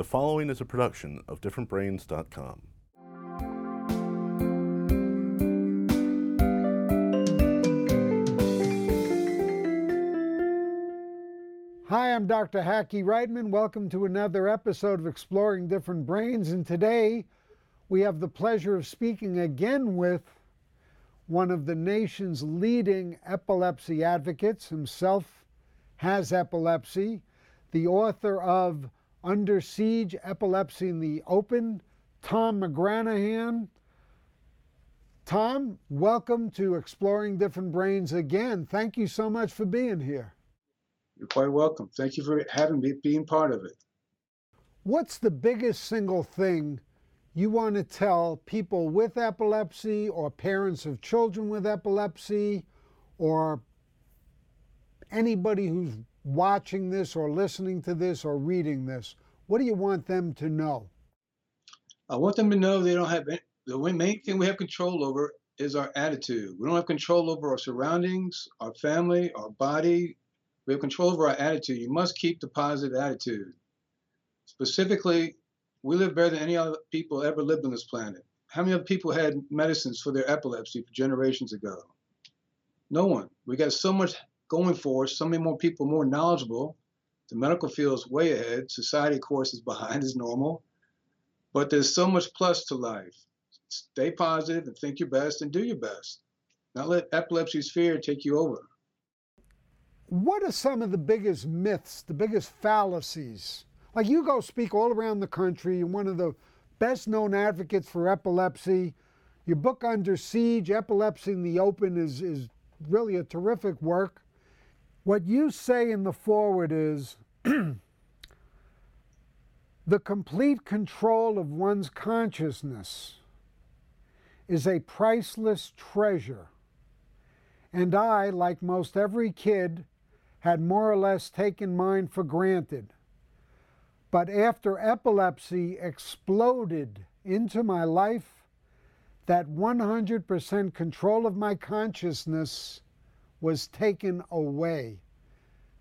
The following is a production of differentbrains.com. Hi, I'm Dr. Hackie Reitman. Welcome to another episode of Exploring Different Brains. And today we have the pleasure of speaking again with one of the nation's leading epilepsy advocates, himself has epilepsy, the author of Under Siege Epilepsy in the Open, Tom McGranahan. Tom, welcome to Exploring Different Brains again. Thank you so much for being here. You're quite welcome. Thank you for having me, being part of it. What's the biggest single thing you want to tell people with epilepsy or parents of children with epilepsy or anybody who's watching this or listening to this or reading this? What do you want them to know? I want them to know they don't have the main thing we have control over is our attitude. We don't have control over our surroundings, our family, our body, we have control over our attitude. You must keep the positive attitude. Specifically, we live better than any other people ever lived on this planet. How many other people had medicines for their epilepsy for generations ago? No one. We got so much going for us, so many more people more knowledgeable. The medical field is way ahead. Society, of course, is behind as normal. But there's so much plus to life. Stay positive and think your best and do your best. Not let epilepsy's fear take you over. What are some of the biggest myths, the biggest fallacies? Like you go speak all around the country, you're one of the best known advocates for epilepsy. Your book, Under Siege Epilepsy in the Open, is, is really a terrific work. What you say in the foreword is the complete control of one's consciousness is a priceless treasure. And I, like most every kid, had more or less taken mine for granted. But after epilepsy exploded into my life, that 100% control of my consciousness was taken away.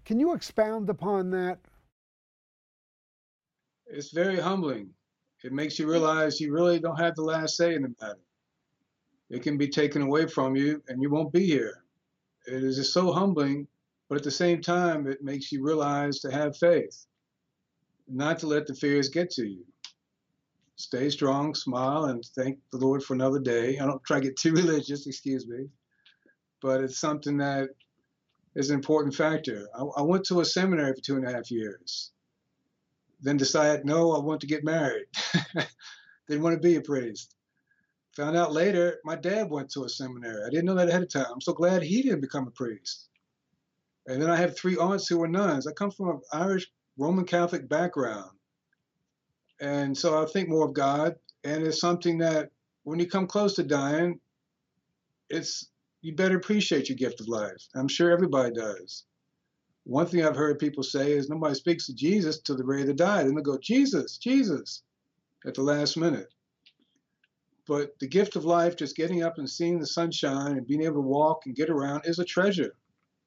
Can you expound upon that? It's very humbling. It makes you realize you really don't have the last say in the matter. It can be taken away from you and you won't be here. It is just so humbling but at the same time, it makes you realize to have faith, not to let the fears get to you. Stay strong, smile, and thank the Lord for another day. I don't try to get too religious, excuse me, but it's something that is an important factor. I, I went to a seminary for two and a half years, then decided, no, I want to get married. Didn't want to be a priest. Found out later, my dad went to a seminary. I didn't know that ahead of time. I'm so glad he didn't become a priest. And then I have three aunts who were nuns. I come from an Irish Roman Catholic background. And so I think more of God. And it's something that when you come close to dying, it's you better appreciate your gift of life. I'm sure everybody does. One thing I've heard people say is nobody speaks to Jesus till they're ready to die. Then they go, Jesus, Jesus, at the last minute. But the gift of life, just getting up and seeing the sunshine and being able to walk and get around, is a treasure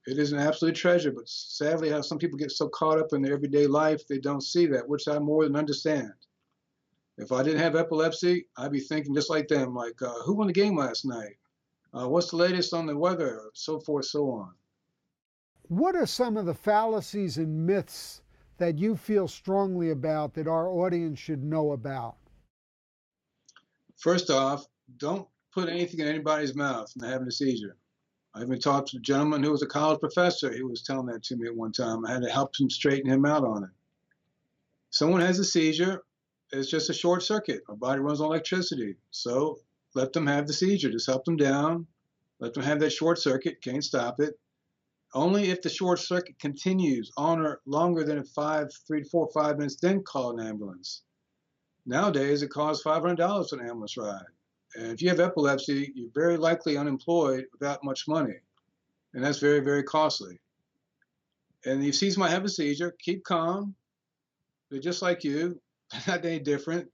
it is an absolute treasure. But sadly, how some people get so caught up in their everyday life, they don't see that, which I more than understand. If I didn't have epilepsy, I'd be thinking just like them, like, uh, who won the game last night? Uh, what's the latest on the weather? So forth, so on. What are some of the fallacies and myths that you feel strongly about that our audience should know about? First off, don't put anything in anybody's mouth when they're having a seizure. I even talked to a gentleman who was a college professor. He was telling that to me at one time. I had to help him straighten him out on it. Someone has a seizure, it's just a short circuit. Our body runs on electricity. So let them have the seizure. Just help them down. Let them have that short circuit. Can't stop it. Only if the short circuit continues on or longer than five, three to four, five minutes, then call an ambulance. Nowadays, it costs $500 for an ambulance ride. And if you have epilepsy, you're very likely unemployed without much money. And that's very, very costly. And if sees might have a seizure, keep calm. They're just like you, not any different.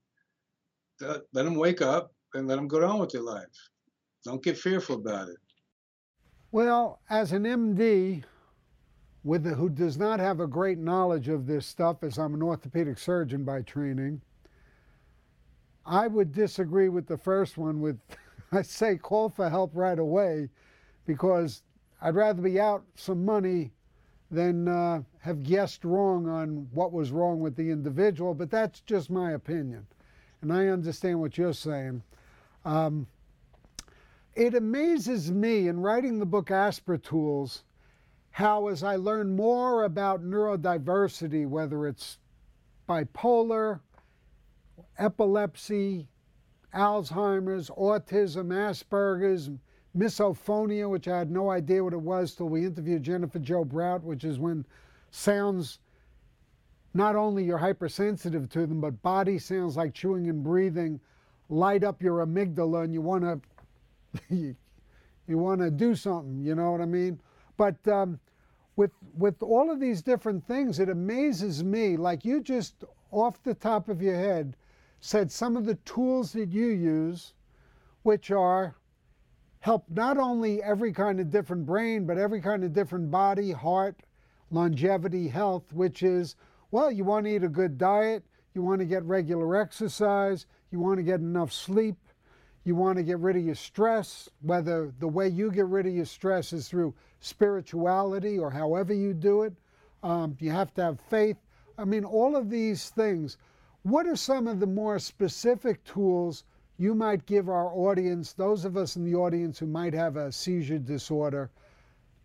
Let them wake up and let them go on with their life. Don't get fearful about it. Well, as an MD, with a, who does not have a great knowledge of this stuff, as I'm an orthopedic surgeon by training, I would disagree with the first one. With I say call for help right away, because I'd rather be out some money than uh, have guessed wrong on what was wrong with the individual. But that's just my opinion, and I understand what you're saying. Um, it amazes me in writing the book Aspertools how, as I learn more about neurodiversity, whether it's bipolar, epilepsy, Alzheimer's, autism, Asperger's, misophonia, which I had no idea what it was till we interviewed Jennifer Jo Brout, which is when sounds not only you're hypersensitive to them, but body sounds like chewing and breathing light up your amygdala and you want to you, you want to do something, you know what I mean? But um, with with all of these different things, it amazes me. Like you just off the top of your head said some of the tools that you use, which are help not only every kind of different brain, but every kind of different body, heart, longevity, health, which is well, you want to eat a good diet, you want to get regular exercise, you want to get enough sleep, you want to get rid of your stress, whether the way you get rid of your stress is through spirituality or however you do it. Um, you have to have faith. I mean, all of these things. What are some of the more specific tools you might give our audience, those of us in the audience who might have a seizure disorder,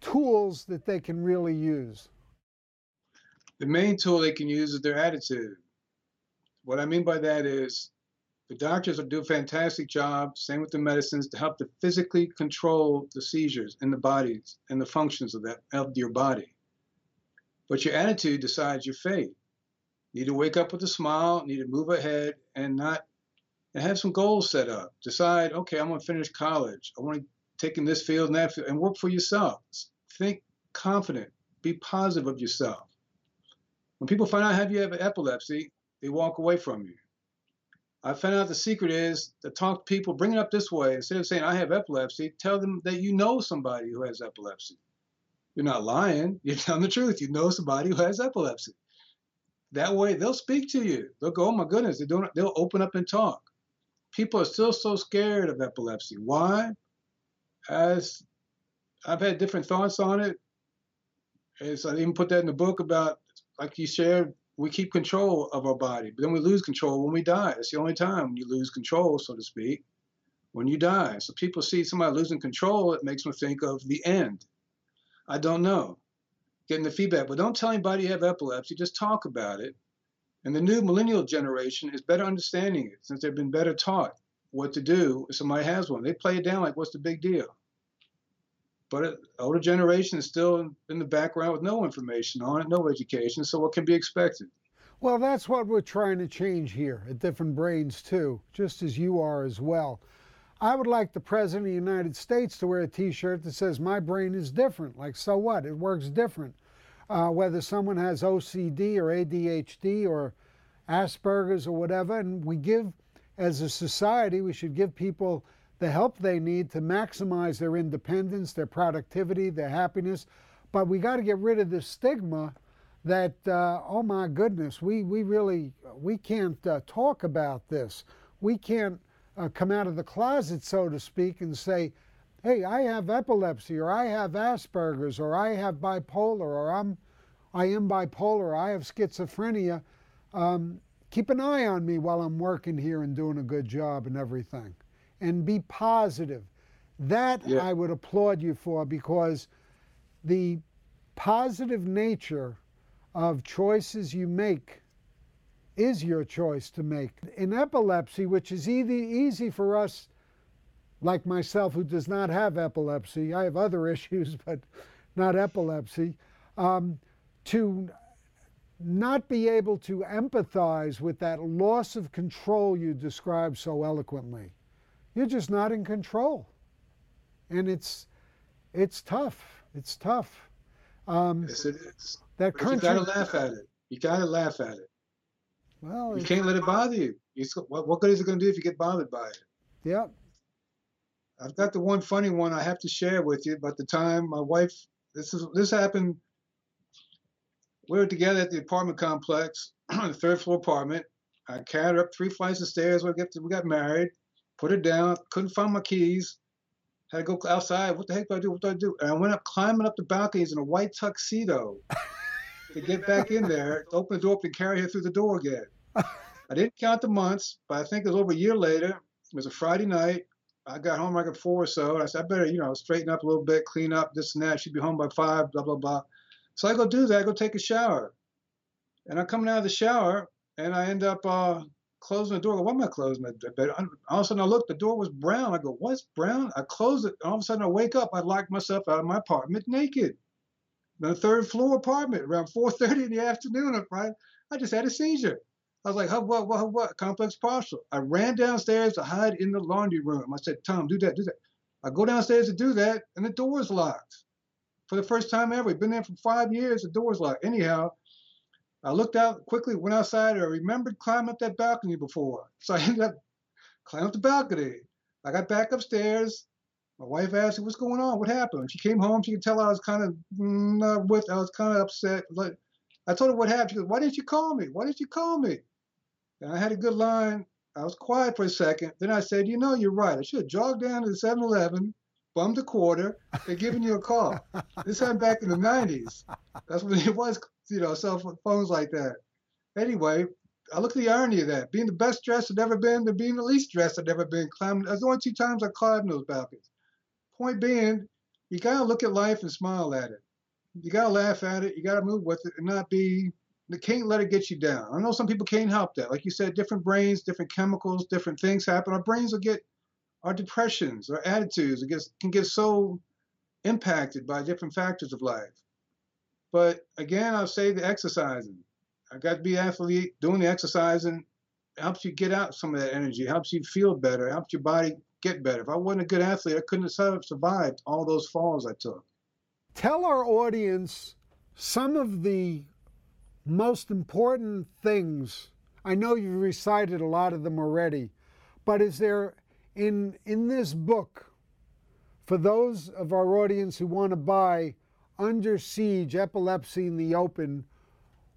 tools that they can really use? The main tool they can use is their attitude. What I mean by that is the doctors do a fantastic job, same with the medicines, to help to physically control the seizures in the bodies and the functions of that of your body. But your attitude decides your fate. You need to wake up with a smile, need to move ahead and not and have some goals set up. Decide, okay, I'm gonna finish college. I want to take in this field and that field and work for yourself. Think confident, be positive of yourself. When people find out have you have epilepsy, they walk away from you. I found out the secret is to talk to people, bring it up this way. Instead of saying, I have epilepsy, tell them that you know somebody who has epilepsy. You're not lying. You're telling the truth. You know somebody who has epilepsy. That way, they'll speak to you. They'll go, oh my goodness, they don't, they'll open up and talk. People are still so scared of epilepsy. Why? As I've had different thoughts on it. As I even put that in the book about, like you shared, we keep control of our body, but then we lose control when we die. It's the only time when you lose control, so to speak, when you die. So people see somebody losing control, it makes them think of the end. I don't know. Getting the feedback, but don't tell anybody you have epilepsy, just talk about it. And the new millennial generation is better understanding it since they've been better taught what to do if somebody has one. They play it down like, what's the big deal? But older generation is still in the background with no information on it, no education. So what can be expected? Well, that's what we're trying to change here at Different Brains, too, just as you are as well. I would like the President of the United States to wear a t shirt that says, My brain is different. Like, so what? It works different. Uh, whether someone has OCD or ADHD or Asperger's or whatever, and we give, as a society, we should give people the help they need to maximize their independence, their productivity, their happiness. But we got to get rid of this stigma that uh, oh my goodness, we we really we can't uh, talk about this. We can't uh, come out of the closet, so to speak, and say, "Hey, I have epilepsy, or I have Asperger's, or I have bipolar, or I'm I am bipolar, I have schizophrenia." Um, keep an eye on me while I'm working here and doing a good job and everything and be positive. That yeah. I would applaud you for because the positive nature of choices you make is your choice to make. In epilepsy, which is easy, easy for us, like myself, who does not have epilepsy, I have other issues, but not epilepsy, um, to not be able to empathize with that loss of control you described so eloquently. You're just not in control. And it's it's tough. It's tough. Um, yes, it is. That but country, you gotta laugh at it. You gotta laugh at it. Well, you can't let it bother you. you what, what good is it going to do if you get bothered by it? Yep. I've got the one funny one I have to share with you about the time my wife. This is this happened We were together at the apartment complex, the third floor apartment. I carried her up three flights of stairs. We got, we got married, put it down, couldn't find my keys. Had to go outside. What the heck do I do? What do I do? And I went up climbing up the balconies in a white tuxedo to get back in there, to open the door up and carry her through the door again. I didn't count the months, but I think it was over a year later. It was a Friday night. I got home like at four or so. And I said, I better, you know, straighten up a little bit, clean up this and that. She'd be home by five, blah, blah, blah. So I go do that. I go take a shower. And I'm coming out of the shower and I end up uh, closing the door. I go, why am I closing the door? All of a sudden I look, the door was brown. I go, what's brown? I close it. All of a sudden I wake up. I locked myself out of my apartment naked. The third floor apartment around 4.30 in the afternoon, right? I just had a seizure. I was like, what, what, what? Complex partial. I ran downstairs to hide in the laundry room. I said, Tom, do that, do that. I go downstairs to do that, and the door is locked. For the first time ever. We've been there for five years, the door is locked. Anyhow, I looked out quickly, went outside. I remembered climbing up that balcony before. So I ended up climbing up the balcony. I got back upstairs. My wife asked me, what's going on? What happened? She came home. She could tell I was kind of mm, with, I was kind of upset. Like, I told her what happened. She goes, why didn't you call me? Why didn't you call me? And I had a good line. I was quiet for a second. Then I said, you know, you're right. I should have jogged down to the 7-Eleven, bummed a quarter, and given you a call. this happened back in the 90s. That's when it was, you know, cell phones like that. Anyway, I look at the irony of that. Being the best dressed I'd ever been to being the least dressed I'd ever been. Climbing. That's the only two times I climbed those balconies. Point being, you gotta look at life and smile at it. You gotta laugh at it. You gotta move with it and not be can't let it get you down. I know some people can't help that. Like you said, different brains, different chemicals, different things happen. Our brains will get our depressions, our attitudes, it gets, can get so impacted by different factors of life. But again, I'll say the exercising. I got to be athlete. Doing the exercising helps you get out some of that energy, helps you feel better, helps your body get better. If I wasn't a good athlete, I couldn't have survived all those falls I took. Tell our audience some of the most important things? I know you've recited a lot of them already, but is there in in this book for those of our audience who want to buy Under Siege Epilepsy in the Open,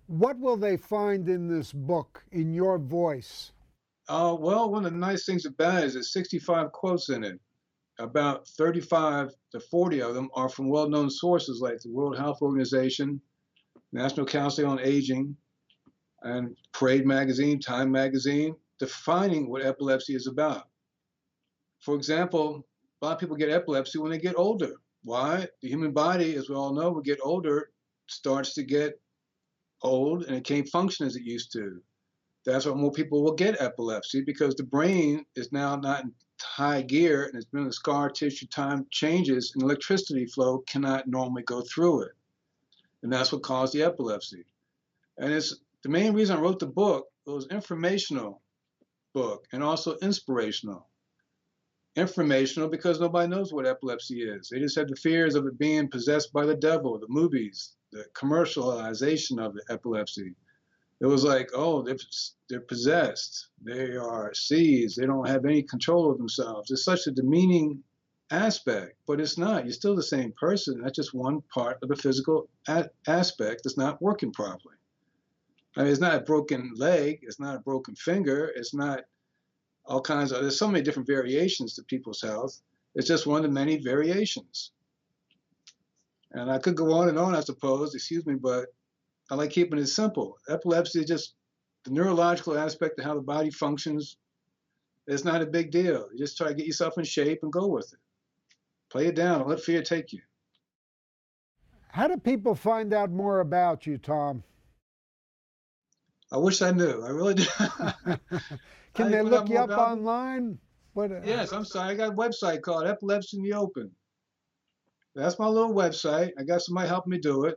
what will they find in this book in your voice? Uh, well, one of the nice things about it is there's 65 quotes in it. About 35 to 40 of them are from well known sources like the World Health Organization, National Council on Aging, and Parade Magazine, Time Magazine, defining what epilepsy is about. For example, a lot of people get epilepsy when they get older. Why? The human body, as we all know, we get older, starts to get old and it can't function as it used to. That's why more people will get epilepsy because the brain is now not in high gear and it's been in the scar tissue time changes and electricity flow cannot normally go through it and that's what caused the epilepsy. And it's the main reason I wrote the book. It was informational book and also inspirational. Informational because nobody knows what epilepsy is. They just have the fears of it being possessed by the devil, the movies, the commercialization of the epilepsy. It was like, oh, they're, they're possessed. They are seized. They don't have any control of themselves. It's such a demeaning aspect, but it's not. You're still the same person. That's just one part of the physical a- aspect that's not working properly. I mean, it's not a broken leg. It's not a broken finger. It's not all kinds of. There's so many different variations to people's health. It's just one of the many variations. And I could go on and on, I suppose. Excuse me, but I like keeping it simple. Epilepsy is just the neurological aspect of how the body functions. It's not a big deal. You just try to get yourself in shape and go with it. Play it down and let fear take you. How do people find out more about you, Tom? I wish I knew. I really do. Can they look you up online? What, uh, yes, I'm sorry. I got a website called Epilepsy in the Open. That's my little website. I got somebody helping me do it.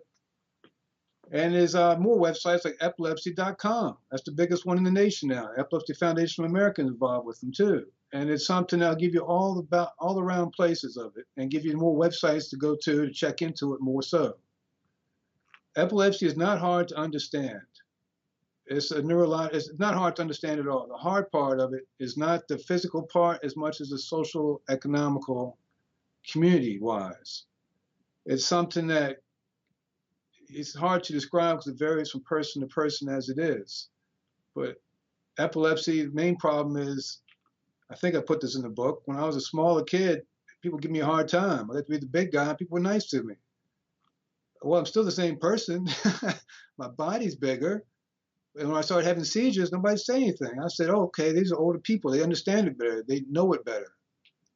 And there's uh, more websites like epilepsy.com. That's the biggest one in the nation now. Epilepsy Foundation of America is involved with them too and it's something that'll give you all about all around places of it and give you more websites to go to to check into it more so. Epilepsy is not hard to understand. It's a neurological. It's not hard to understand at all. The hard part of it is not the physical part as much as the social, economical, community-wise. It's something that it's hard to describe because it varies from person to person as it is. But epilepsy, the main problem is, I think I put this in the book. When I was a smaller kid, people give me a hard time. I got to be the big guy, people were nice to me. Well, I'm still the same person. My body's bigger. And when I started having seizures, nobody said anything. I said, oh, okay, these are older people. They understand it better. They know it better.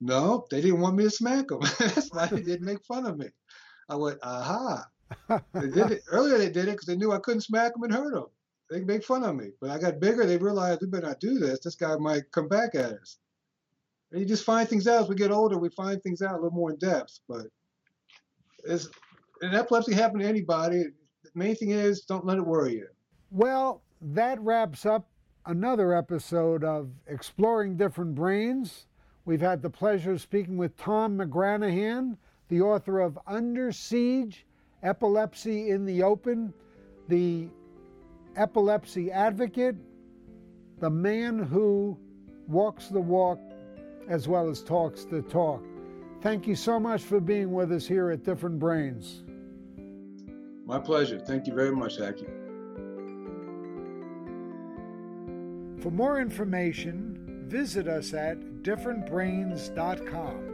No, they didn't want me to smack them. That's why they didn't make fun of me. I went, aha. they did it earlier. They did it because they knew I couldn't smack them and hurt them. They make fun of me. But I got bigger. They realized we better not do this. This guy might come back at us. And you just find things out as we get older. We find things out a little more in depth. But it's, and epilepsy happen to anybody. The main thing is don't let it worry you. Well, that wraps up another episode of Exploring Different Brains. We've had the pleasure of speaking with Tom McGranahan, the author of Under Siege Epilepsy in the Open, the epilepsy advocate, the man who walks the walk as well as talks the talk. Thank you so much for being with us here at Different Brains. My pleasure. Thank you very much, Hackie. For more information, visit us at differentbrains.com.